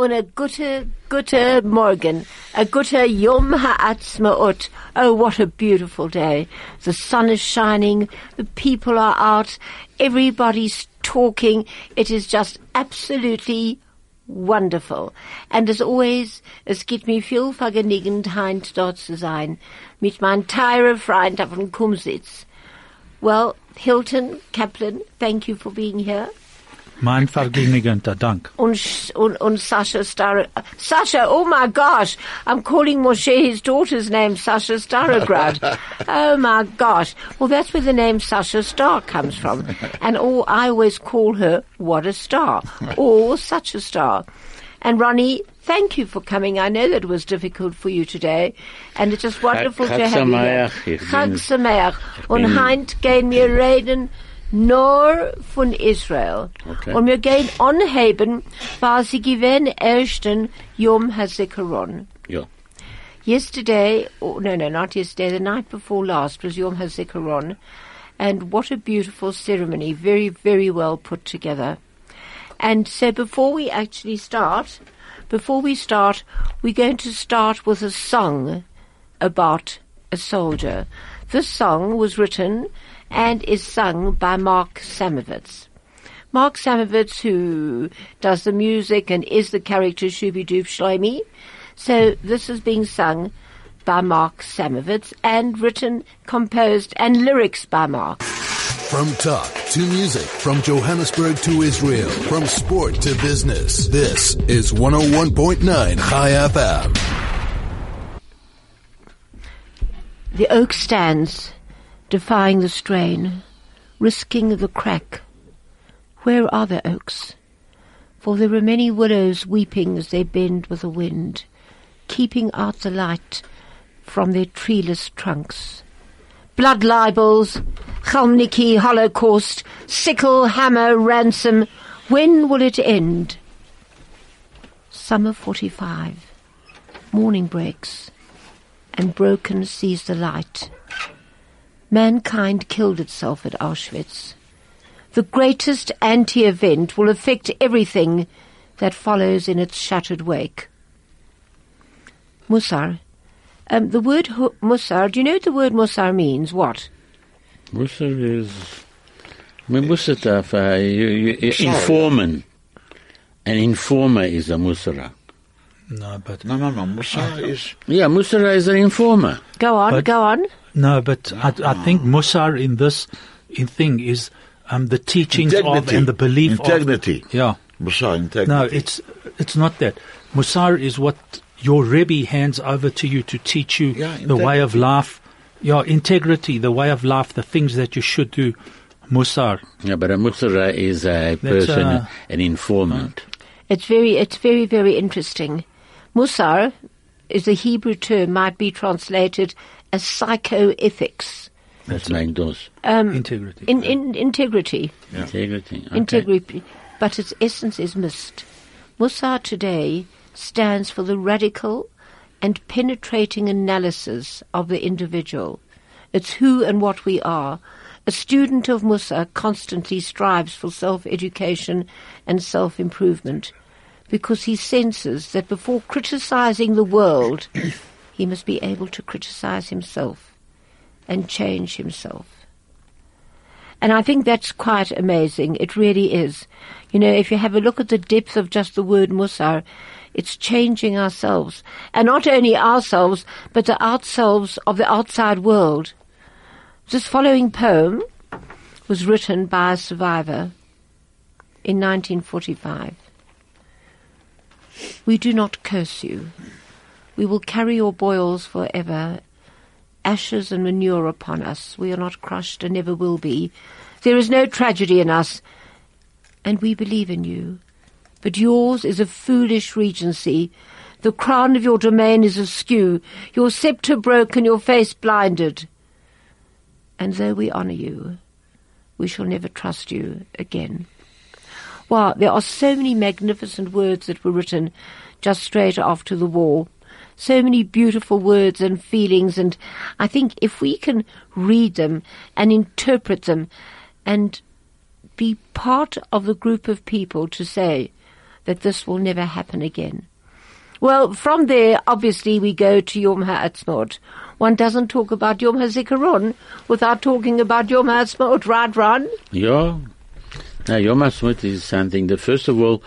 und a gute, gute Morgen, a gute Yom Ha'atzmaut. Oh, what a beautiful day. The sun is shining, the people are out, everybody's talking. It is just absolutely wonderful. And as always, es gibt mir viel Vergnügen, heint dort zu sein, mit meinem teuren Freund auf dem Kumsitz. Well, Hilton Kaplan, thank you for being here. Mein Vergnügen, der Dank. Und, und, und Sasha Star, Sasha, oh my gosh, I'm calling Moshe his daughter's name Sasha Starograd. oh my gosh. Well, that's where the name Sasha Star comes from. And all, I always call her what a star, or such a star. And Ronnie, thank you for coming. I know that it was difficult for you today, and it's just wonderful Chag to have you here. Sameach. Ich Chag Sameach. Und heint gehen wir reden nur von Israel. Okay. Und wir gehen anheben, weil sie gewähren ersten Yom HaZikaron. Ja. Yesterday, oh, no, no, not yesterday, the night before last was Yom HaZikaron. And what a beautiful ceremony. Very, very well put together. And so before we actually start, before we start, we're going to start with a song about a soldier. This song was written and is sung by Mark Samovitz. Mark Samovitz, who does the music and is the character Shubi Doob Shlomi. So this is being sung by Mark Samovitz and written, composed and lyrics by Mark. From talk to music, from Johannesburg to Israel, from sport to business. This is 101.9 High FM. The oak stands, defying the strain, risking the crack. Where are the oaks? For there are many willows weeping as they bend with the wind, keeping out the light from their treeless trunks. Blood libels, Chmielnicki Holocaust, sickle, hammer, ransom. When will it end? Summer 45. Morning breaks and broken sees the light. Mankind killed itself at Auschwitz. The greatest anti-event will affect everything that follows in its shattered wake. Musar. Um, the word hu- Musar, do you know what the word Musar means? What? Musar is... Man muss es auf, uh, you, you. An informer is a Musera. No, but No, no, no. Musa is Yeah, Musera is an informer. Go on, But- go on. no, but I, I think Musar in this in thing is um, the teachings of and the belief of. Integrity. of. Yeah. Musa integrity. No, it's it's not that. Musar is what your Rebbe hands over to you to teach you Yeah, the way of life, your integrity, the way of life, the things that you should do. Musar. Yeah, but a Musera is a person, uh, an informant. It's very, it's very, very interesting. Musar is a Hebrew term, might be translated as psychoethics. That's like those. Um, Integrity. in, in integrity. Integrity. Okay. integrity, but its essence is missed. Musar today stands for the radical and penetrating analysis of the individual. It's who and what we are. A student of Musar constantly strives for self-education and self-improvement because he senses that before criticizing the world, he must be able to criticize himself and change himself. And I think that's quite amazing. It really is. You know, if you have a look at the depth of just the word Musar, it's changing ourselves. And not only ourselves, but the ourselves of the outside world. This following poem was written by a survivor in 1945. We do not curse you. We will carry your boils forever ashes and manure upon us. We are not crushed and never will be. There is no tragedy in us, and we believe in you. But yours is a foolish regency. The crown of your domain is askew, your sceptre broken, your face blinded. And though we honour you, we shall never trust you again. Wow, there are so many magnificent words that were written just straight after the war. So many beautiful words and feelings, and I think if we can read them and interpret them and be part of the group of people to say that this will never happen again. Well, from there, obviously, we go to Yom HaAtzmaut. One doesn't talk about Yom HaZikaron without talking about Yom HaAtzmaut, right, Ron? Yeah. Now, Yom HaAtzmaut is something that, first of all,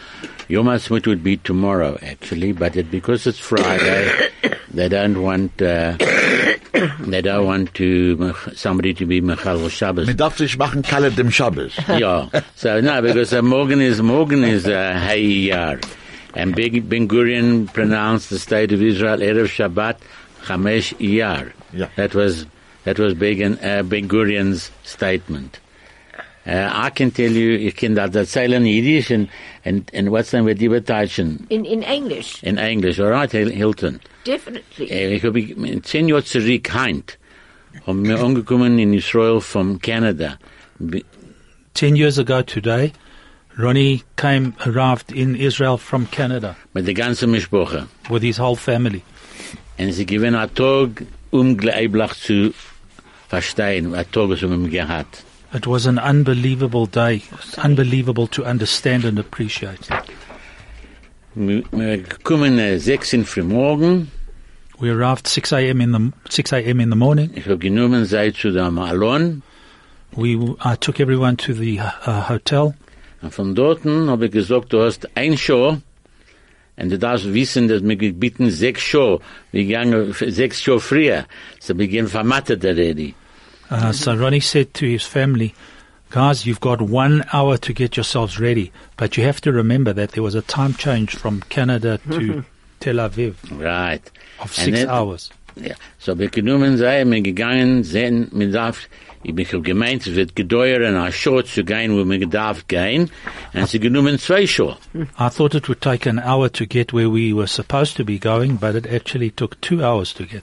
Yom HaAtzmaut would be tomorrow, actually, but it, because it's Friday, they don't want, uh, they don't want to, somebody to be Mechal Shabbos. Man darf sich machen Kalle dem Shabbos. yeah. So no, because uh, Morgan is morgen is uh, Hayyar, and Ben Ben Gurion pronounced the state of Israel erev Shabbat Chamesh Iyar. Yeah. That was that was Ben uh, Ben Gurion's statement. Uh, I can tell you, you can that erzählen in Yiddish and and and what's the name with Divertation In, in English, in English, all right, Hilton. definitely. Äh, Ich habe zehn Jahre zurück heint, haben wir angekommen in Israel from Canada. Ten years ago today, Ronnie came, arrived in Israel from Canada Mit der ganzen Mischproche. with his whole family. Und sie gewinnen einen Tag, um gleich zu verstehen, ein Tag, was wir gehabt. It was an unbelievable day, unbelievable to understand and appreciate. Wir wir kommen äh, in. We arrived 6 a.m. in the 6 a.m. in the morning. Ich habe genommen sie zu der Malon. We I took everyone to the uh, hotel. Und von dort habe ich gesagt, du hast ein Show. Und du darfst wissen, dass wir gebeten sechs Show. Wir gingen f- sechs Show früher. So wir gehen vermattet already. Uh, so Ronnie said to his family, "Guys, you've got one hour to get yourselves ready, but you have to remember that there was a time change from Canada to Tel Aviv Right. of six then- hours." Ja, so wir genommen sei, wir gegangen, sehen, mir darf, ich bin gemeint, es wird gedauern, ein Show zu gehen, wo wir darf gehen, und sie genommen zwei Show. I thought it would take an hour to get where we were supposed to be going, but it actually took two hours to get.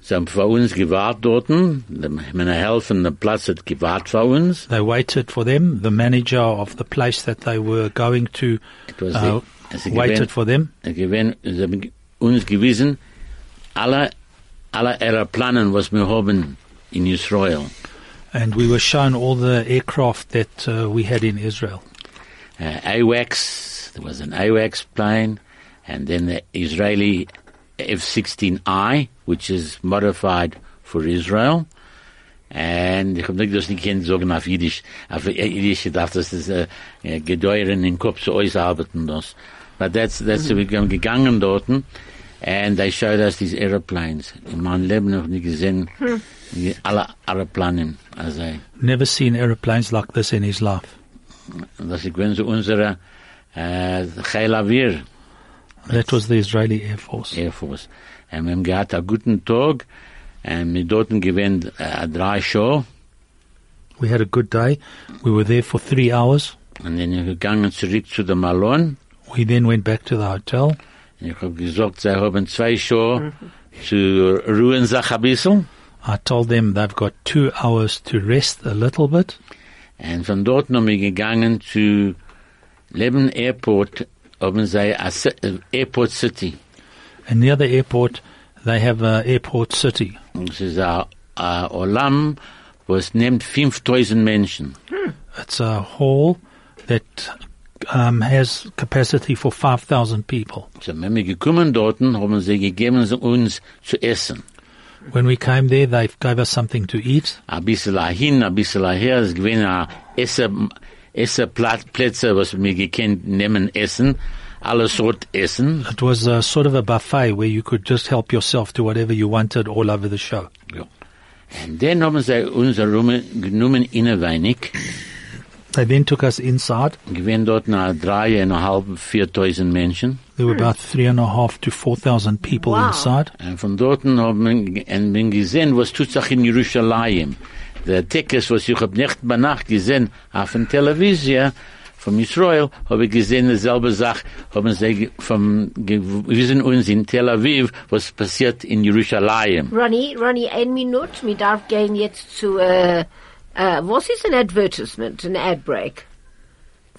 Sie haben für uns gewartet dort, meine helfen, der Platz hat gewartet für uns. They waited for them. The manager of the place that they were going to It was uh, a waited given- for them. Gewinn, sie haben uns gewiesen, alle, alle Aeroplanen, was wir haben in Israel. And we were shown all the aircraft that uh, we had in Israel. uh, AWACS. There was an AWACS plane, and then the Israeli F-16I, which is modified for Israel. And ich habe nicht das nicht kennen sagen auf Jiddisch, auf Jiddisch ich uh, dachte, uh, das ist gedeuren in Kopf zu ausarbeiten das. But that's that's hmm. wir haben gegangen dorten, and they showed us these aeroplanes. In meinem Leben noch hmm. nie gesehen, alle Aeroplanen, also Never seen aeroplanes like this in his life. das so unsere äh, Heil Avir That was the Israeli Air Force. Air Force. Und wir haben gehabt einen guten Tag, und wir dort gewinnt äh, uh, drei Show, We had a good day. We were there for three hours. und dann gegangen zurück zu der Malon, We then went back to the hotel. und ich habe gesagt, sie haben zwei Show zu ruhen sich ein bisschen, I told them they've got two hours to rest a little bit. und von dort noch wir gegangen zu Leben Airport, haben sie ein äh, Airport City. And near the airport, they have a airport city. Und es ist ein, ein Olam, wo es nimmt 5000 Menschen. It's a hall that um, has capacity for 5,000 people. So, wenn wir gekommen dort, haben sie gegeben uns zu essen. When we came there, they gave us something to eat. ein bisschen hin, ein bisschen her, es gewesen ein Esse, Esse Plätze, was wir gekannt nehmen, essen, alle Sort essen. It was a sort of a buffet where you could just help yourself to whatever you wanted all over the show. Ja. Und dann haben sie uns Rumme genommen in ein wenig, They then took us inside. gewesen dort nach dreieinhalb, viertausend Menschen. There were about three and a half to 4,000 people Wow. inside. Und von dort haben wir wir gesehen, was tut sich in Jerusalem. Der Tekes, was ich hab nicht bei Nacht gesehen, auf der Television, vom Israel, habe ich gesehen, dieselbe Sache, haben sie vom, gewiesen uns in Tel Aviv, was passiert in Jerusalem. Ronnie, Ronnie, ein Minute. Mir darf gehen jetzt zu, äh, äh, was ist ein Advertisement, ein Ad Break?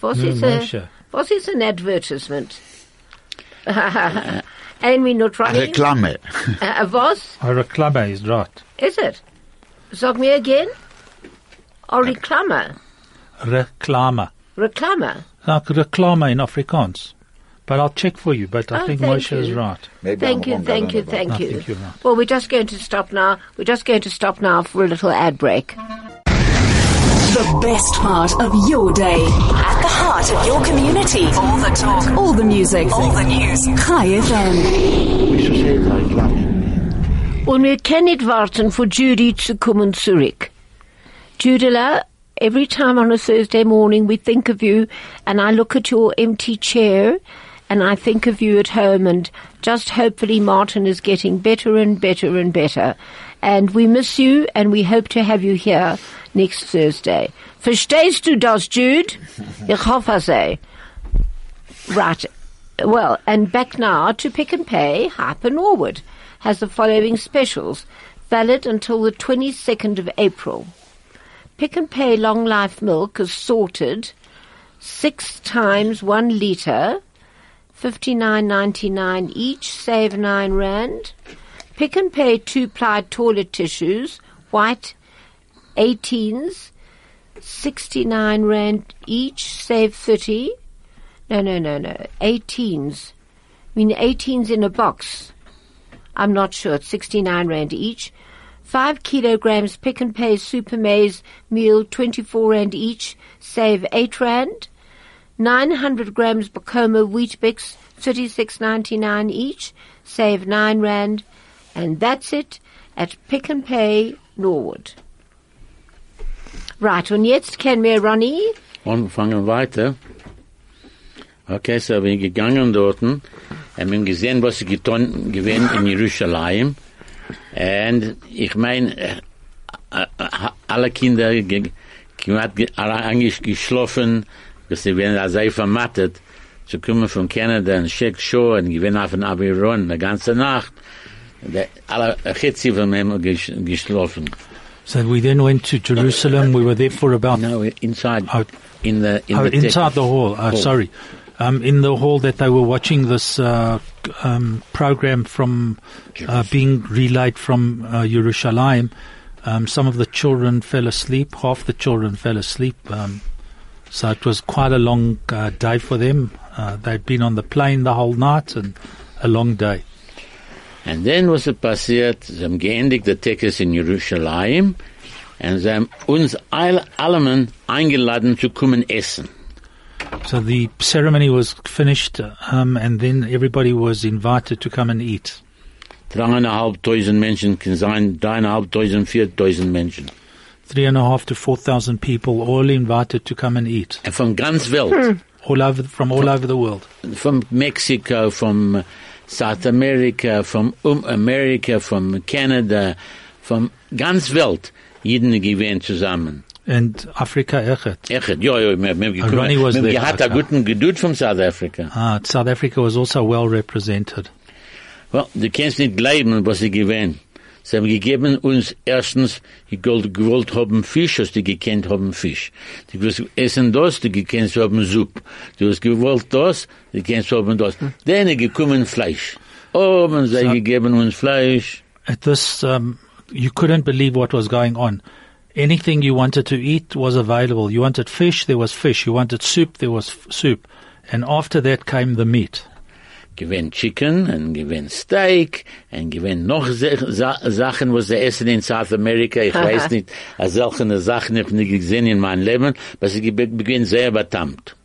Was Ja, ist, äh, Moshe. was ist ein Advertisement? ein Minute, Ronnie. Reklame. Äh, was? A reclame is right. Is it? Sag mir again. Oh, Reklame. Reclama. Reklame. Like reclama in Afrikaans. But I'll check for you. But I Oh, think thank Moshe is right. Maybe Thank I'm you, wrong, I thank you, thank I you. think you're right. Well, we're just going to stop now. We're just going to stop now for a little ad break. The best part of your day. At the heart of your community. All the talk. All the music. All the news. High FM. Wieso seht ihr gleich? Und wir können nicht warten, für Judy zu kommen zurück. Judela, every time on a Thursday morning we think of you and I look at your empty chair and I think of you at home and just hopefully Martin is getting better and better and better. And we miss you and we hope to have you here next Thursday. Verstehst du das, Jude? Ich hoffe so. Right. Well, and back now to Pick n Pay, Hyper Norwood has the following specials, valid until the 22nd of April. Pick n Pay Long Life Milk is sorted, six times one litre, 59.99 each, save nine rand. Pick n Pay two-ply toilet tissues, white 18s, 69 rand each, save 30. No, no, no, no. 18s. I mean, 18s in a box. I'm not sure. It's 69 rand each. Five kilograms pick n pay super maize meal, 24 rand each, save 8 rand. 900 grams Bokomo wheat bix, 36.99 each, save 9 rand. And that's it at Pick n Pay Norwood. Right, und jetzt kennen wir Ronnie. Und fangen weiter. Okay, so ich gegangen dort und wir haben gesehen, was sie getan gewesen in Jerusalem. Und ich meine, äh, äh, alle Kinder alle eigentlich geschlafen, dass sie werden sehr vermattet, zu kommen von Kanada und Shake Show und gewinnen auf den Abiron, die ganze Nacht. Der, alle, Chetzi von haben gesch, geschlafen. So we then went to Jerusalem. We were there for about No, inside, Oh. in the, in oh, the inside the hall. Uh, hall. Sorry, um, in the hall that they were watching this uh, um, program from uh, being relayed from uh, Jerusalem. Um, some of the children fell asleep. Half the children fell asleep. Um, so it was quite a long uh, day for them. Uh, they'd been on the plane the whole night and a long day. And then was ist passiert, sie haben geendigt der Tekes in Jerusalem und sie haben uns alle, alle eingeladen zu kommen essen. So the ceremony was finished, um, and then everybody was invited to come and eat. Dreieinhalbtausend Menschen können sein, dreieinhalbtausend, viertausend Menschen. Three and a half to four thousand people, all invited to come and eat, Und von ganz Welt, all over from all over the world. From Mexico, from South America, from um Amerika, von Canada, von ganz Welt, jeden gewähnt zusammen. And Africa Echet. Ja, ja, wir, wir, gekommen, Ronnie was wir, there, wir hatten einen okay. guten Geduld South Africa. Uh, South Africa was also well represented. Well, du kannst nicht glauben, was sie gewähnt. Sie haben gegeben uns erstens, die gewollt, haben Fisch, hast du gekannt haben Fisch. Du wirst essen das, du gekennst haben Suppe. Du hast gewollt das, du kennst haben das. Dann gekommen Fleisch. Oh, man sie So- gegeben uns Fleisch. At this, um, you couldn't believe what was going on. Anything you wanted to eat was available. You wanted fish, there was fish. You wanted soup, there was f- soup. And after that came the meat. Gewinn Chicken, und gewinn Steak, und gewinn noch Sa- Sa- Sachen, was sie essen in South America. Ich weiß nicht, als solche Sachen habe ich nicht gesehen in meinem Leben, was ich be- beginn sehr betammt.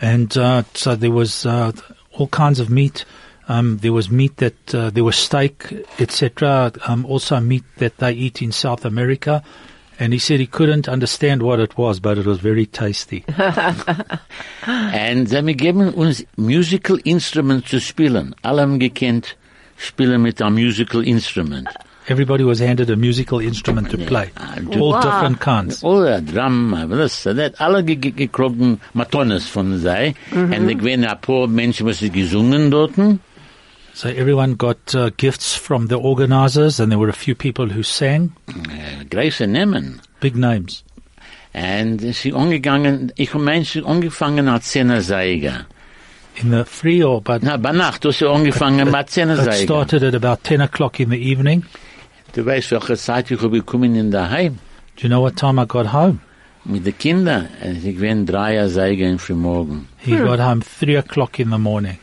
And uh, so there was uh, all kinds of meat. Um, there was meat that uh, there was steak, etc. Um, also meat that they eat in South America. And he said he couldn't understand what it was, but it was very tasty. and sie haben gegeben uns Musical instruments zu spielen. Alle haben gekannt, spielen mit einem Musical Instrument. Everybody was handed a musical instrument to play, all Wow. different kinds. Oder Drum, das, das, alle ge- ge- gekrogen Matones von sei. Und ich gewinn ein paar Menschen, was sie gesungen dorten. So everyone got uh, gifts from the organizers, and there were a few people who sang, Äh, Große Namen. big names. Und sie angegangen, ich meine, sie angefangen als Zehnerseiger. In the free or but Na, bei Nacht, du hast sie angefangen mit it Zehnerseiger. started at about ten o'clock in the evening. Du weißt, welche Zeit ich habe gekommen in der Heim. Do you know what time I got home? mit den Kindern. Ich bin drei Uhr Säge in Frühmorgen. He got home three o'clock in the morning.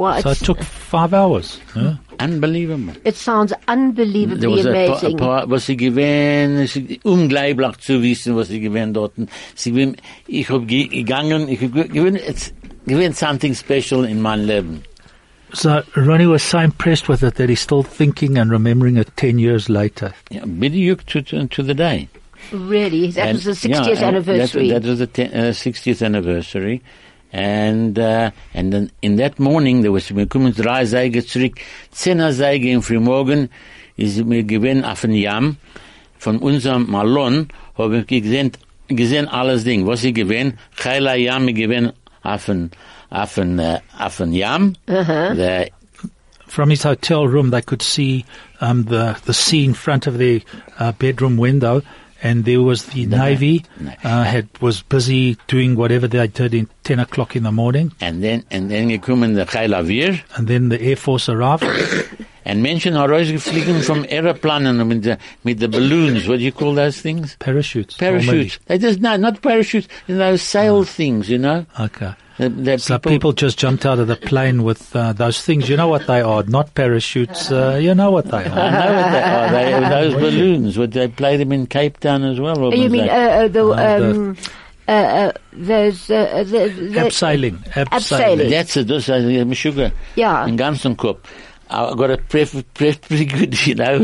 Well, So it took five hours. yeah? Unbelievable. it sounds There unbelievably was a paar, amazing. paar, was sie gewähnt, es ist unglaublich zu wissen, was sie gewähnt dort. Sie gewähnt, ich hab ge- gegangen, ich hab gewähnt, it's gewähnt something special in my Leben. So Ronnie was so impressed with it that he's still thinking and remembering it ten years later. Ja, bitte to, to, to the day. Really, that And- was the 60th yeah, anniversary. That, that was the te- uh, 60th anniversary. And, uh, and then in that morning, there was, wir kommen drei Seige zurück, zehner Seige im Frühmorgen, ist mir gewinn auf den Jam, von unserem Malon, habe ich gesehen, gesehen alles Ding. Was ich gewinn, Chayla Jam, ich gewinn auf den, auf den, uh, auf den Jam, der From his hotel room, they could see um, the the sea in front of the uh, bedroom window, and there was the, navy Na- uh, had was busy doing whatever they did in ten o'clock in the morning, and then, and then gekommen Chayla Wir, and then the air force arrived. and Menschen haben rausgeflogen vom Aeroplanen mit the, mit the balloons, what do you call those things? Parachutes. Parachutes. They just no, not parachutes. You know, sail things. You know. Okay. That, that So people, people just jumped out of the plane with uh, those things. You know what they are? Not parachutes. Uh, you know what they I are. know what they are. They, those balloons. Would they play them in Cape Town as well? Or you mean uh, uh, the, Uh, the- um, uh, uh, those, uh, the, the, Abseiling. Abseiling. Abseiling. That's it. That's uh, sugar. Yeah. In ganzen Kopf. I got a pretty, pretty good, you know,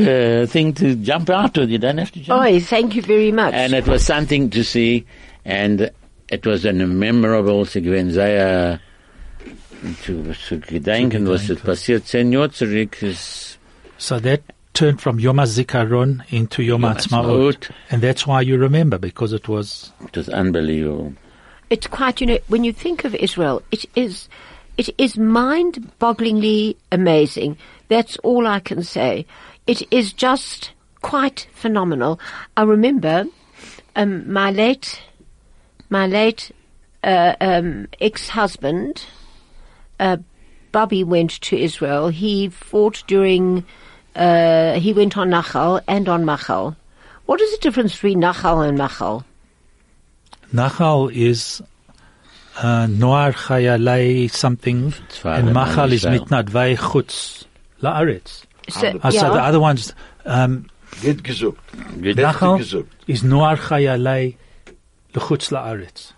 uh, thing to jump out with. You don't have to jump. Oh, thank you very much. And it was something to see, and it was a memorable sequence. Sehr, zu, zu gedenken, was es passiert zehn Jahre zurück ist. So that turned from Yom HaZikaron into Yom Yom HaAtzmaut. Ha'atzmaut. And that's why you remember, because it was... It was unbelievable. it's quite, you know, when you think of Israel, it is, it is mind-bogglingly amazing. That's all I can say. It is just quite phenomenal. I remember um, my late, my late uh, um, ex-husband, uh, Bobby went to Israel. He fought during, uh, he went on Nachal and on Machal. What is the difference between Nachal and Machal? Nachal is uh, Noar Chayalei something, and Machal is Israel. Mitnadvei Chutz La'aretz. So, Uh, So the other ones um, Geht gesucht. Good. Nachal- Nachal gesucht. is Noar Chayalei L'chutz La'aretz.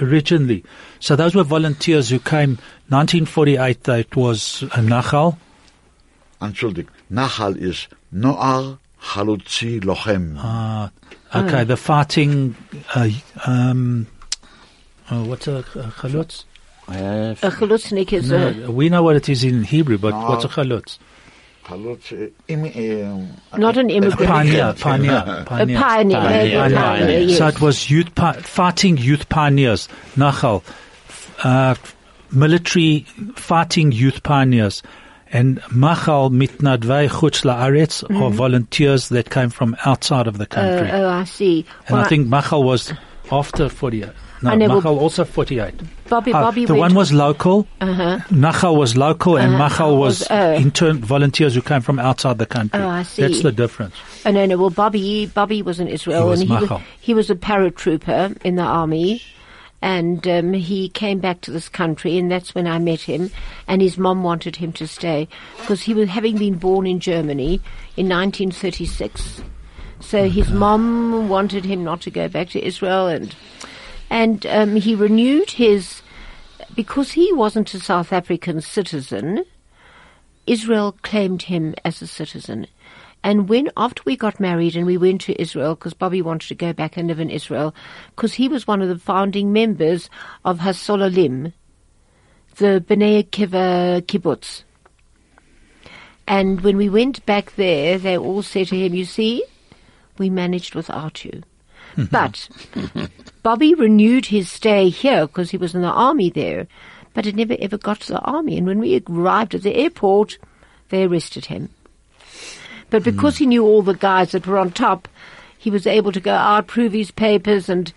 Originally. So those were volunteers who came 1948, uh, it was uh, Nachal. Entschuldigt. Nachal is Noar Halutzi Lochem. Uh, okay, the fighting, uh, um, uh, what's a, a chalutz? A chalutznik is a, we know what it is in Hebrew, but No. what's a chalutz? Halutzi, im, eh, not an A immigrant. pioneer, pioneer, A pioneer. pioneer. Pioneer, pioneer. pioneer, yes. So it was youth pi- fighting youth pioneers, Nachal, uh, military fighting youth pioneers, and Machal mitnadvei chutz la'aretz are volunteers that came from outside of the Mm-hmm. Uh, country. oh, I see. and Well, I think Machal was after 48. No, I know, Machal also 48. Bobby, Ah, Bobby the one was local. Uh-huh. Nachal was local, and Uh-huh. Machal was Was- oh. intern volunteers who came from outside the country. Oh, I see. That's the difference. Oh, no, no. Well, Bobby, Bobby was in Israel, He was and he was, he was a paratrooper in the army, and um, he came back to this country, and that's when I met him. And his mom wanted him to stay because he was having been born in Germany in 1936. So his mom wanted him not to go back to Israel, and and um, he renewed his because he wasn't a South African citizen. Israel claimed him as a citizen. And when, after we got married and we went to Israel, because Bobby wanted to go back and live in Israel, because he was one of the founding members of HaSolelim, the Bnei Akiva kibbutz. And when we went back there, they all said to him, you see, we managed without you. But Bobby renewed his stay here because he was in the army there, but it never ever got to the army. And when we arrived at the airport, they arrested him. But hmm. because he knew all the guys that were on top, he was able to go out, prove his papers, and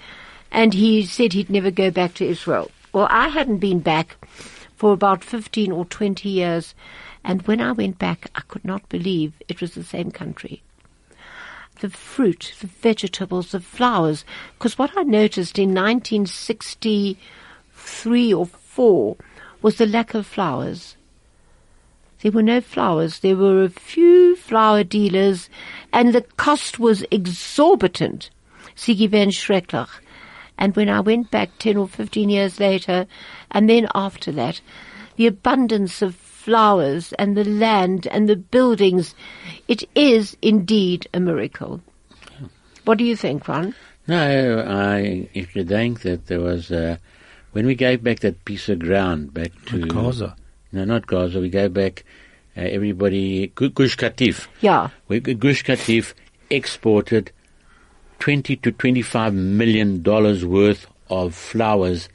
and he said he'd never go back to Israel. Well, I hadn't been back for about fifteen or twenty years, and when I went back, I could not believe it was the same country. The fruit, the vegetables, the flowers. Because what I noticed in 1963 or 4 was the lack of flowers. There were no flowers. There were a few flower dealers, and the cost was exorbitant. Sie gewesen schrecklich. And when I went back 10 or 15 years later, and then after that, the abundance of flowers and the land and the buildings, it is indeed a miracle. What do you think, Ron? No, I if you think that there was uh, when we gave back that piece of ground back to Gaza. No, not Gaza. We gave back uh, everybody Gush Katif. Yeah. We, Gush Katif exported twenty to twenty-five million dollars worth of flowers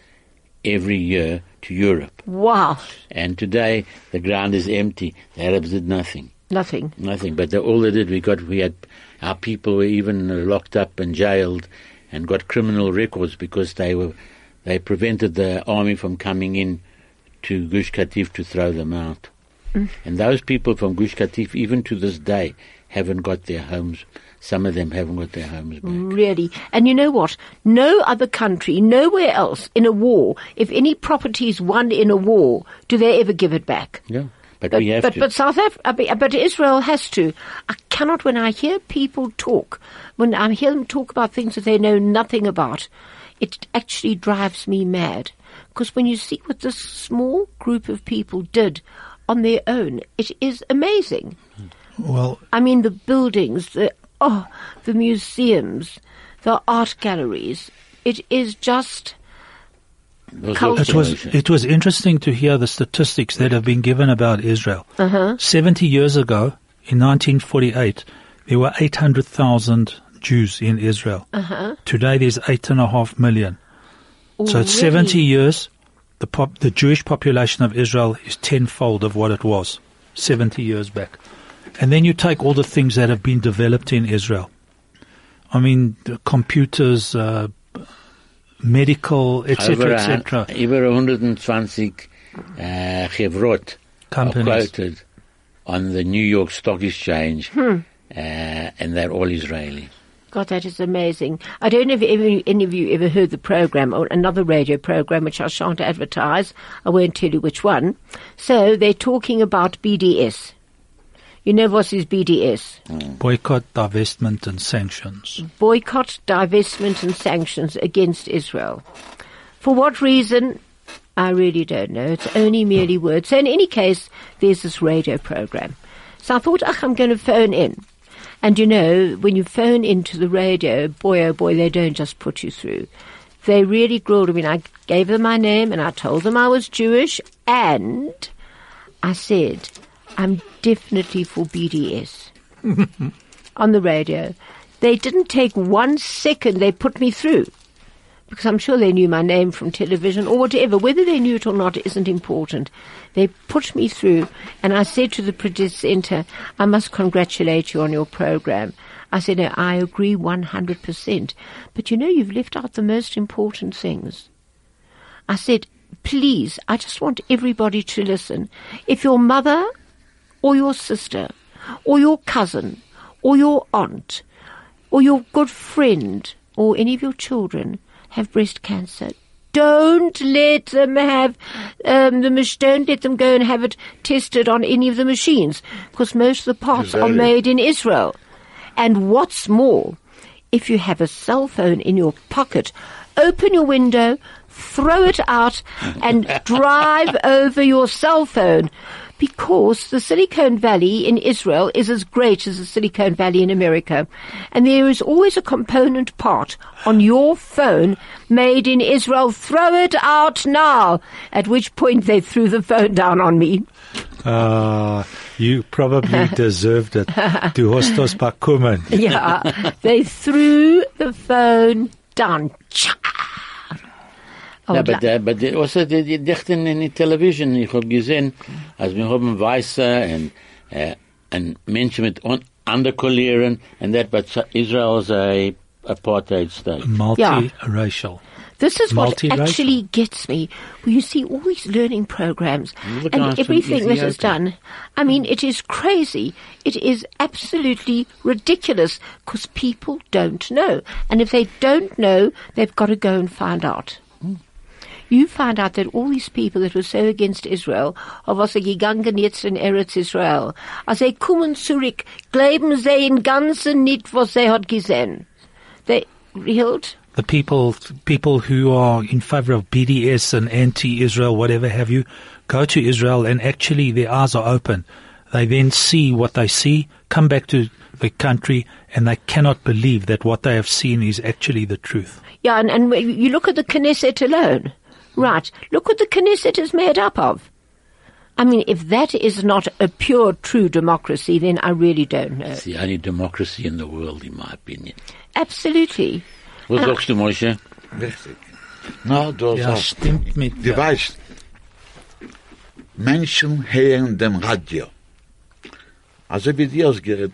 every year to Europe. Wow. And today the ground is empty. The Arabs did nothing. Nothing. Nothing. But the, all they did, we got, we had, our people were even locked up and jailed and got criminal records because they were, they prevented the army from coming in to Gush Katif to throw them out. Mm. And those people from Gush Katif, even to this day, haven't got their homes. Some of them haven't got their homes back. Really. And you know what? No other country, nowhere else in a war, if any property is won in a war, do they ever give it back? Yeah. But, But, we have but, to. but South Africa, uh, but Israel has to. I cannot, when I hear people talk, when I hear them talk about things that they know nothing about, it actually drives me mad. Because when you see what this small group of people did on their own, it is amazing. Well, I mean, the buildings, the oh, the museums, the art galleries. It is just culture. it was it was interesting to hear the statistics that have been given about Israel. Uh-huh. Seventy years ago, in 1948, there were 800,000 Jews in Israel. Uh-huh. Today, there's eight and a half million. So it's 70 years. The pop, the Jewish population of Israel is tenfold of what it was 70 years back. And then you take all the things that have been developed in Israel. I mean, the computers, uh, medical, over, etc., a- etc. over 120 uh, Chevrot are Companies. quoted on the New York Stock Exchange, Hmm. uh, and they're all Israeli. God, that is amazing. I don't know if any, any of you ever heard the program or another radio program which I shan't advertise. I won't tell you which one. So they're talking about BDS. You know what is his BDS? Hmm. Boycott, divestment, and sanctions. Boycott, divestment and sanctions against Israel. For what reason? I really don't know. It's only merely words. So in any case, there's this radio program. So I thought, ach, I'm going to phone in. And you know, when you phone into the radio, boy oh boy, they don't just put you through. They really grilled me. I gave them my name and I told them I was Jewish and I said, I'm definitely for BDS on the radio. They didn't take one second. They put me through because I'm sure they knew my name from television or whatever. Whether they knew it or not isn't important. They put me through, and I said to the presenter, "I must congratulate you on your program." I said, no, "I agree 100%, but you know you've left out the most important things." I said, "Please, I just want everybody to listen. If your mother or your sister or your cousin or your aunt or your good friend or any of your children have breast cancer, don't let them have um, the mach- don't let them go and have it tested on any of the machines because most of the parts are made in Israel. And what's more, if you have a cell phone in your pocket, open your window, throw it out, and drive over your cell phone. Because the Silicon Valley in Israel is as great as the Silicon Valley in America. And there is always a component part on your phone made in Israel. Throw it out now. At which point they threw the phone down on me. Uh, you probably deserved it. Du hast das bekommen. Yeah, they threw the phone down. Cha! I Ja, would but, li- uh, but the- also die, die Dichten in die Television, ich hab gesehen, als wir haben Weiße und, äh, und Menschen mit un Underkollieren and that, but so- Israel is a apartheid state. Multi-racial. This is what actually gets me. Well, you see all these learning programs look and everything that is done. I mean, it is crazy. It is absolutely ridiculous because people don't know. And if they don't know, they've got to go and find out. You find out that all these people that were so against Israel, of was gegangen jetzt in Eretz Israel, als sie kommen zurück, glauben sie in Ganzen nicht, was sie hat gesehen. They, Hild, The people, people who are in favor of BDS and anti-Israel, whatever have you, go to Israel and actually their eyes are open. They then see what they see, come back to the country, and they cannot believe that what they have seen is actually the truth. Yeah, and, and you look at the Knesset alone. Right. Look what the Knesset is made up of. I mean, if that is not a pure, true democracy, then I really don't know. It's the only democracy in the world, in my opinion. Absolutely. Was sagst du, Moshe? Richtig. Na, du Ja, sagst, stimmt mit. du weißt, Menschen hören dem Radio. Also wie dir ausgerät,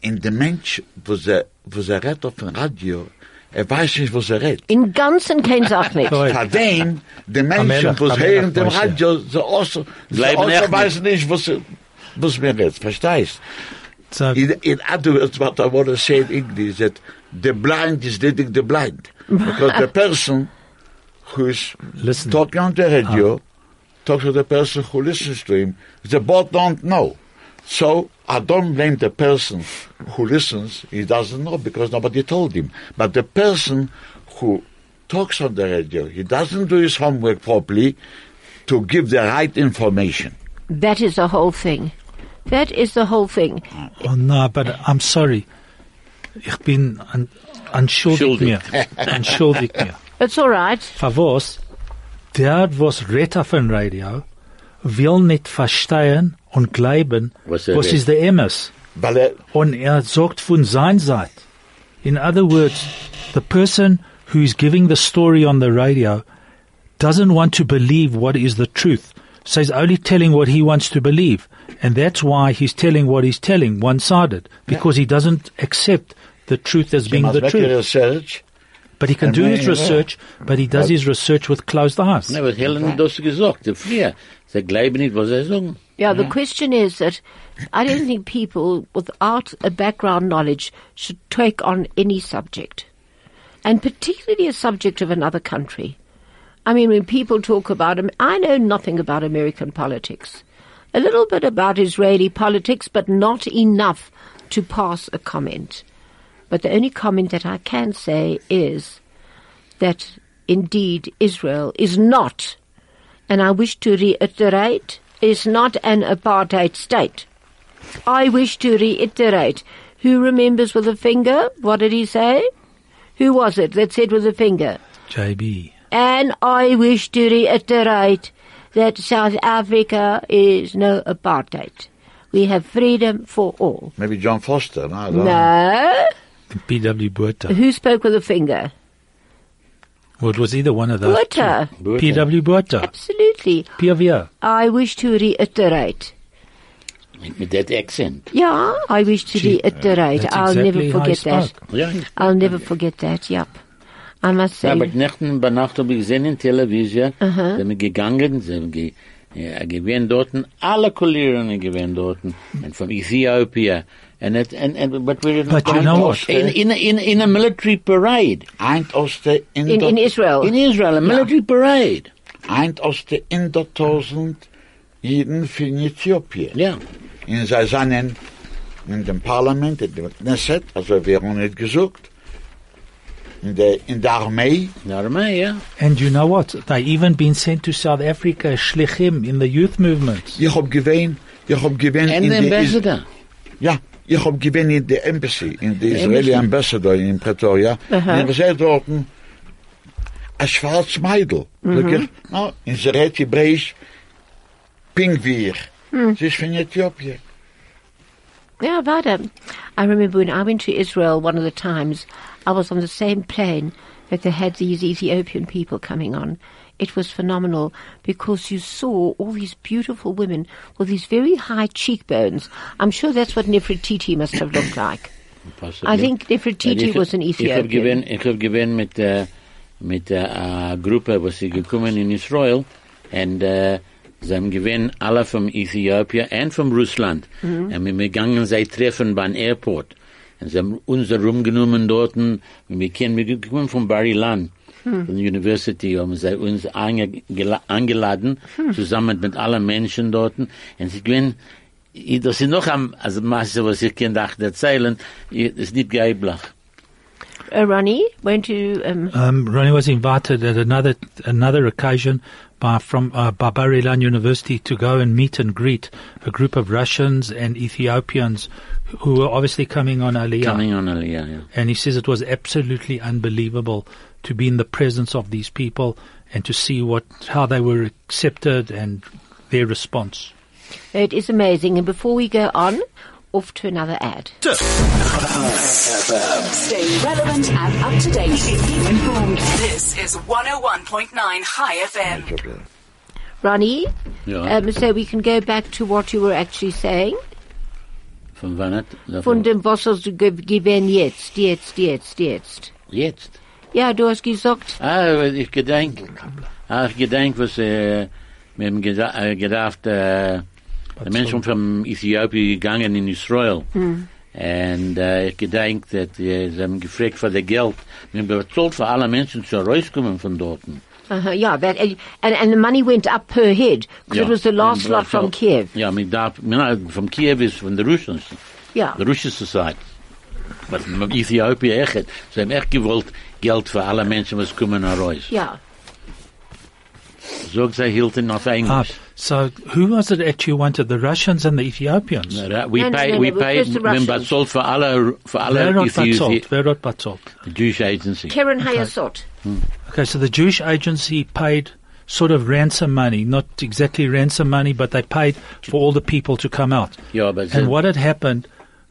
in dem Mensch, wo sie, wo sie redet auf dem Radio, er weiß nicht, wo sie er redet. In ganzen kein Sach nicht. Sorry. Von dem, die Menschen, Kamela, wo sie Kamela, hören dem Radio, sie außer, sie Bleiben echt außer nicht. weiß nicht, wo sie, wo sie mir redet, verstehst? So, In, in other words, what I want to say in English is that the blind is leading the blind. Because the person who's Listen. talking on the radio ah. talks to the person who listens to him. They both don't know. So I don't blame the person who listens. He doesn't know because nobody told him. But the person who talks on the radio, he doesn't do his homework properly to give the right information. That is the whole thing. That is the whole thing. oh no, but I'm sorry. Ich bin an, anschuldig mir. Anschuldig mir. It's all right. Verwas, der was redt auf dem Radio, will nicht verstehen und glauben, Was er was ist der Emmes. Uh, Und er sagt von sein Seite. In other words, the person who is giving the story on the radio doesn't want to believe what is the truth. So he's only telling what he wants to believe. And that's why he's telling what he's telling, one-sided. Because he doesn't accept the truth as being the truth. research. But he can And do his yeah. research, but he does his research with closed eyes. Nein, was Helen hat das gesagt, der früher. Sie glauben nicht, was er sagen. Yeah, the question is that I don't think people without a background knowledge should take on any subject, and particularly a subject of another country. I mean, when people talk about them, I know nothing about American politics. A little bit about Israeli politics, but not enough to pass a comment. But the only comment that I can say is that indeed Israel is not and I wish to reiterate, is not an apartheid state. I wish to reiterate. Who remembers with a finger? What did he say? Who was it that said with a finger? JB. And I wish to reiterate that South Africa is no apartheid. We have freedom for all. Maybe John Vorster. No, I don't know. No. PW Botha. Who spoke with a finger? Well, it was either one of those. Botha. two. PW Botha. Absolutely. PW. I wish to reiterate. Mit, mit that accent. Yeah, I wish to reiterate. That's I'll exactly never forget that. spoke. Ja, I'll never forget that, yep. I must say. Ja, aber Nächten bei Nacht habe ich gesehen in Television, sie uh-huh. haben gegangen, sie haben ge, ja, gewähnt dort, alle Kollegen gewähnt dort, and from Ethiopia, and it, and, and, but we're But you know what? In, in, a- in, in a military parade. Eind aus der in, in Indo- Israel. In Israel, a military parade. Eind aus der Indertausend Jeden von Äthiopien. Ja. In sie seinen in dem Parlament, in dem Knesset, also wir haben nicht gesucht, in der, in der Armee, In der Armee, ja. And you know what? They even been sent to South Africa, Shlichim, in the youth movements. ich hab gewähnt, ich hab gewähnt And in the der, Is- ambassador. ja, ich hab gewähnt in der Embassy, in der Israeli. Ambassador in Pretoria, Aha. und ich sehe dort ein schwarz Meidl. Sag mm-hmm. ich, no, in sie redet Hebräisch, Pingvir. Hmm. Sie ist von Äthiopien. Yeah, Vada. I remember when I went to Israel one of the times, I was on the same plane that they had these Ethiopian people coming on. It was phenomenal because you saw all these beautiful women with these very high cheekbones. I'm sure that's what Nefertiti must have looked like. Possibly. I think Nefertiti Ich- was an Ich habe Ethiopian. gewinn, ich hab gewinn mit, äh, mit äh, äh, Gruppe, was sie gekommen in Israel, äh, sie haben gewinn alle vom Äthiopien und vom Russland. Und mhm. wir wir gegangen sie treffen beim Airport. Und sie haben uns rumgenommen dort, und wir kennen, wir gekommen von Bar-Ilan, von der University, haben sie uns ange, gela- eingeladen, zusammen mit allen Menschen dort. Und sie gewinnen, ich, das ist noch am, also Masse, was ich kann dachte erzählen, ich- ist nicht geiblich. Uh, Ronnie, went to um, Um, Ronnie was invited at another another occasion by from uh, Barbarilan University to go and meet and greet a group of Russians and Ethiopians who were obviously coming on Aliyah. Coming on Aliyah, yeah. And he says it was absolutely unbelievable to be in the presence of these people and to see what how they were accepted and their response. it is amazing. And before we go on, off to another ad. Stay relevant and up to date. Keep informed. This is 101.9 Chai FM. Ronnie, Ja. um, so we can go back to what you were actually saying. Von wann hat, Von dem, was hast du ge- gewähnt jetzt, jetzt, jetzt, jetzt. jetzt. Ja, du hast gesagt, Ah, ich gedenk, ah, ich gedenk, was, äh, wir haben geda äh, gedacht, äh, die Menschen von Äthiopien gegangen in Israel. Und äh, ich gedenk, dass äh, sie haben gefragt für das Geld. Wir haben bezahlt für alle Menschen zu rauskommen von dort. uh -huh, yeah, that, and, and and the money went up per head because it was the last Und, lot from so- Kiev. Ja, mit da, na, von Kiew ist von der Russen. Yeah. der russische Seite. Was mit Äthiopien echt. Sie haben echt gewollt Geld für alle Menschen, was kommen nach raus. Yeah. So sie hielten auf Ah, Englisch. so who was it actually wanted? The Russians and the Ethiopians? Na, We No, no, pay, no, we no, pay, because the wir haben Russians- bezahlt für alle, für alle Wer hat Äthiopi- bezahlt? Wer hat bezahlt? the Jewish agency. Keren Hayesod. Okay, so the Jewish agency paid sort of ransom money, not exactly ransom money, but they paid for all the people to come out. Ja, but And sie- what had happened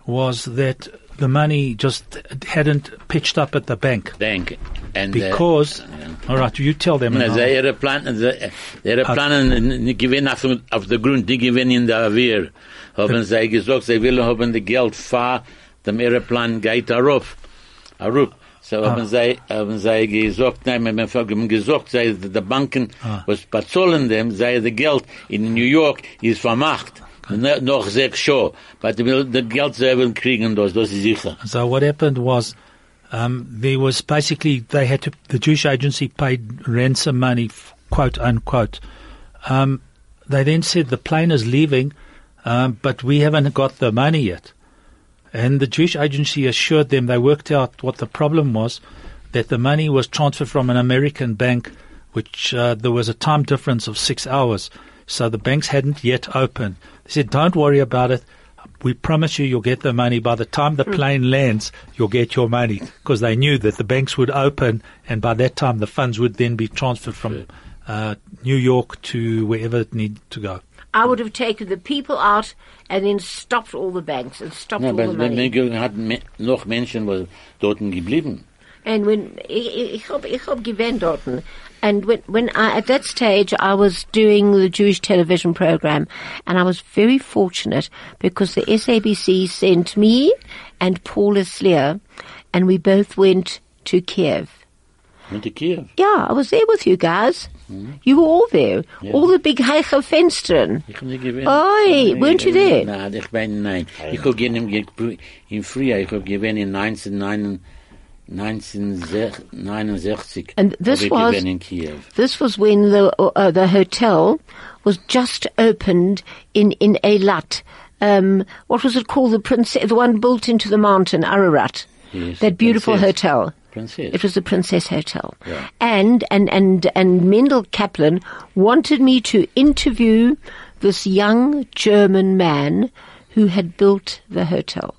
was that the money just hadn't pitched up at the bank Bank. And, because. all right, you tell them. And sie I'll- ihre Plan, sie, ihre Ah. Planen nicht gewinnen auf, auf der Grund, gewinnen in der Wehr. Haben sie gesagt, sie wollen haben die Geld für, dem ihre Plan geht darauf. Darauf. So haben sie, haben sie gesagt, nein, wir haben gesagt, sie, die Banken, was bezahlen dem, sei das Geld in New York ist vermacht. Noch sechs. Aber die will- das Geld selber kriegen, das, das ist sicher. So what happened was um, there was basically they had to the Jewish agency paid ransom money, quote unquote. Um, they then said the plane is leaving, um, but we haven't got the money yet. And the Jewish agency assured them they worked out what the problem was, that the money was transferred from an American bank, which uh, there was a time difference of six hours. So the banks hadn't yet opened. They said, don't worry about it. We promise you you'll get the money. By the time the plane lands, you'll get your money. Because they knew that the banks would open and by that time the funds would then be transferred from uh, New York to wherever it needed to go. I would have taken the people out and then stopped all the banks and stopped Ja, all the money. wir hatten me- noch Menschen, was dort geblieben. And when ich, ich hab, ich hab gewähnt dort. And when, when I, at that stage, I was doing the Jewish television program, and I was very fortunate because the SABC sent me and Paula Sleer, and we both went to Kiev. Mit der Kiew. Yeah, I was there with you guys. You were all there. All the big Heiche Fenstern. Ich hab nicht gewinnt. Oi, weren't you there? Nein, ich bin, nein. Ich hab gehen im, im Frühjahr, ich hab gewinnt in 1969, 1969. And this was-. This was when the uh, the hotel was just opened in in Eilat. Um, what was it called? The princess, the one built into the mountain, Ararat. Yes, that beautiful Princess. hotel. Princess. It was the Princess Hotel. Yeah. And and and and Mendel Kaplan wanted me to interview this young German man who had built the hotel.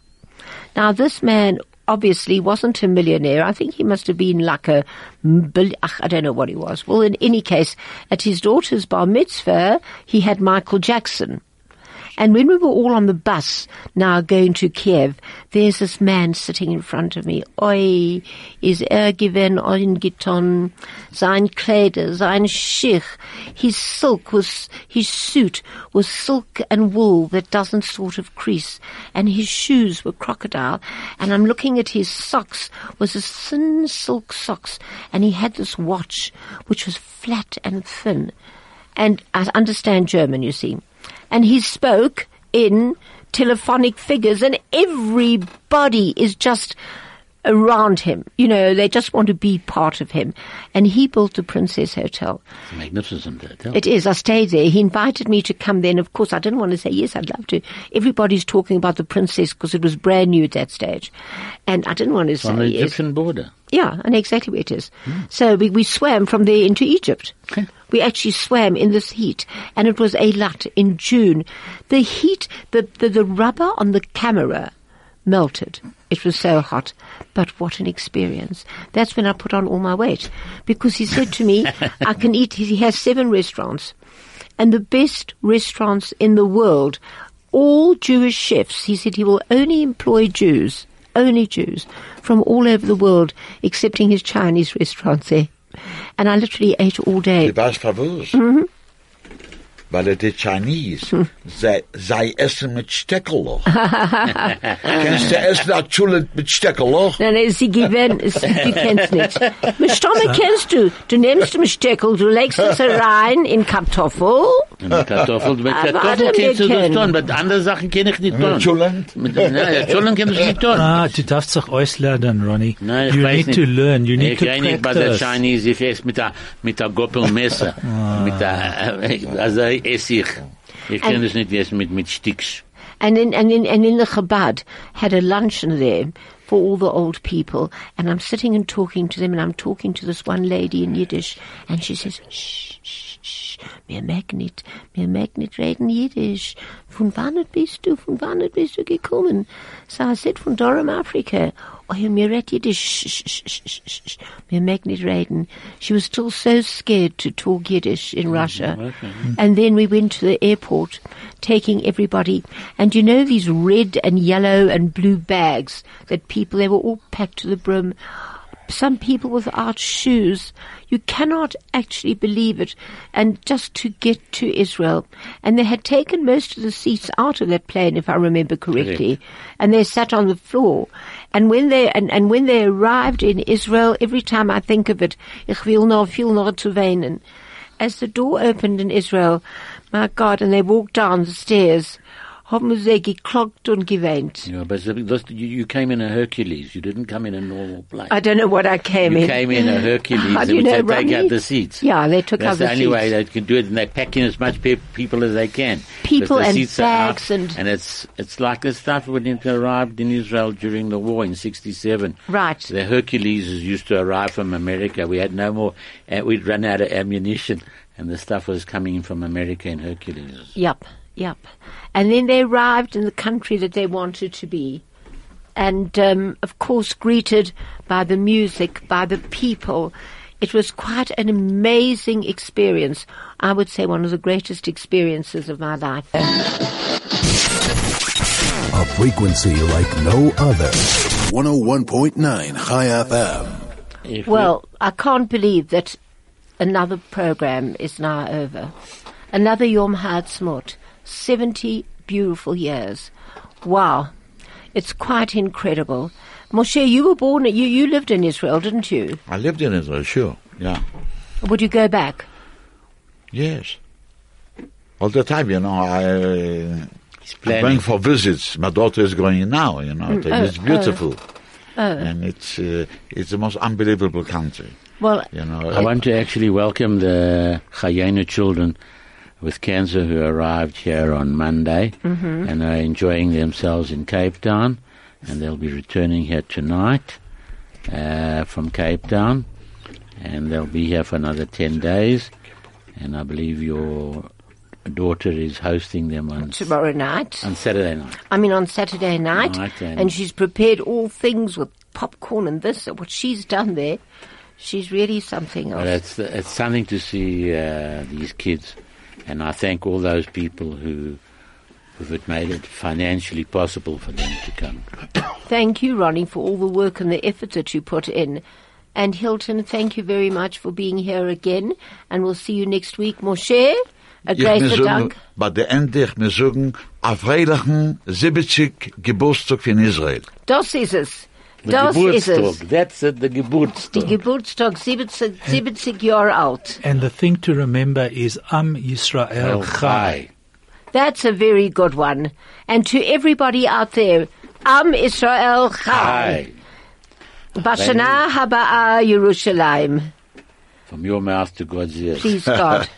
Now, this man obviously wasn't a millionaire. I think he must have been like a, I don't know what he was. Well, in any case, at his daughter's bar mitzvah, he had Michael Jackson. And when we were all on the bus now going to Kiev, there's this man sitting in front of me. Oi, is er given eingetan, sein Kleider, sein Schich. His silk was, his suit was silk and wool that doesn't sort of crease. And his shoes were crocodile. And I'm looking at his socks, was a thin silk socks. And he had this watch, which was flat and thin. And I understand German, you see. And he spoke in telephonic figures and everybody is just around him. You know, they just want to be part of him. And he built the Princess Hotel. It's a magnificent hotel. It is. I stayed there. He invited me to come then. Of course, I didn't want to say yes, I'd love to. Everybody's talking about the princess because it was brand new at that stage. And I didn't want to say on the yes. Egyptian border. Yeah, and exactly where it is. Hmm. So we, we swam from there into Egypt. We actually swam in this heat, and it was a lot in June. The heat, the, the, the rubber on the camera melted. It was so hot. But what an experience. That's when I put on all my weight. Because he said to me, I can eat, he has seven restaurants. And the best restaurants in the world, all Jewish chefs, he said he will only employ Jews, only Jews, from all over the world, excepting his Chinese restaurants there. And I literally ate all day. Verwusst. Weil er die Chinese, sei, sei essen mit Steckelloch. Kennst du essen a Chule mit Steckelloch? Nein, nein, sie es- du kennst nicht. Mit Stomme kennst du. Du nimmst den Steckel, du legst es rein in Kartoffel. Mit Kartoffeln, mit warte, kennst du das tun, mit anderen Sachen kenne ich nicht Mit tun. Mit, nein, Entschuldigung, kann ich nicht tun. Ah, du darfst doch auslernen, Ronnie. Nein, ich you weiß need nicht. to learn. You need ich to gehe nicht bei der practice. Chinese, ich esse mit der, mit der Goppelmesser. mit der, äh, also esse ich. Ich kann And- das nicht essen mit, mit Sticks. And then, and then, and then the Chabad had a luncheon there for all the old people. And I'm sitting and talking to them and I'm talking to this one lady in Yiddish. And she says, shh, shh, shh, mir mag nicht, mir mag nicht reden Yiddish. Von wann bist du, von wann bist du gekommen? So I said, von Durban, Africa. Oh, mir red Yiddish, mir mag nicht reden. She was still so scared to talk Yiddish in mm-hmm. Russia. And then we went to the airport, taking everybody. And you know these red and yellow and blue bags that people, they were all packed to the brim. Some people without shoes. You cannot actually believe it. And just to get to Israel. And they had taken most of the seats out of that plane, if I remember correctly. And they sat on the floor. And when they, and, and when they arrived in Israel, every time I think of it, ich will noch viel noch zu weinen as the door opened in Israel, my God, and they walked down the stairs, haben sie geklockt und geweint. Yeah, but the- those- you, you came in a Hercules. You didn't come in a normal plane. I don't know what I came you in. You came in a Hercules, How do in you which know, they take out the seats. Yeah, they took That's out the the only way they can do it, and they pack in as much pe- people as they can. People the and seats are out, bags and- and it's it's like the stuff when it arrived in Israel during the war in '67. Right. The Hercules used to arrive from America. We had no more. Uh, we'd run out of ammunition, and the stuff was coming in from America in Hercules. Yep, yep. And then they arrived in the country that they wanted to be. And, um, of course, greeted by the music, by the people. It was quite an amazing experience. I would say one of the greatest experiences of my life. A frequency like no other. 101.9 Chai FM. Well, I can't believe that another program is now over. Another Yom HaAtzmaut. 70 beautiful years. Wow. It's quite incredible. Moshe, you were born, you, you lived in Israel, didn't you? I lived in Israel, sure. Yeah. Would you go back? Yes. All the time, you know, I, uh, I'm going for visits. My daughter is going now, you know. oh, it's beautiful. Oh. And it's, uh, it's the most unbelievable country. Well, You know, I want to actually welcome the Chayena children with cancer who arrived here on Monday and are enjoying themselves in Cape Town. And they'll be returning here tonight uh, from Cape Town. And they'll be here for another 10 days. And I believe your daughter is hosting them on, tomorrow night. on Saturday night. I mean, on Saturday night. Night and- and she's prepared all things with popcorn and this. What she's done there, she's really something else. But it's, it's something to see uh, these kids, and I thank all those people who if it made it financially possible for them to come. Thank you, Ronnie, for all the work and the effort that you put in. And Hilton, thank you very much for being here again. And we'll see you next week. Moshe, a great sagen, Dank. bei der Ende, ich mir sagen, a freilichen 70 Geburtstag in Israel. Das ist es. The Das ist es. That's it, the Die Geburtstag. Geburtstag 70, 70 Jahre alt. And the thing to remember is Am Yisrael El Chai. Chai. That's a very good one. And to everybody out there, Am Israel Chai. Chai. Bashana Haba'a Yerushalayim. From your mouth to God's ears. Please God.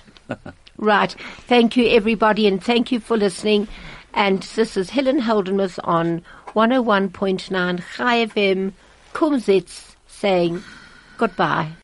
right. Thank you everybody and thank you for listening. And this is Helen Holdenmuth on 101.9 Chai FM Kumzits saying goodbye.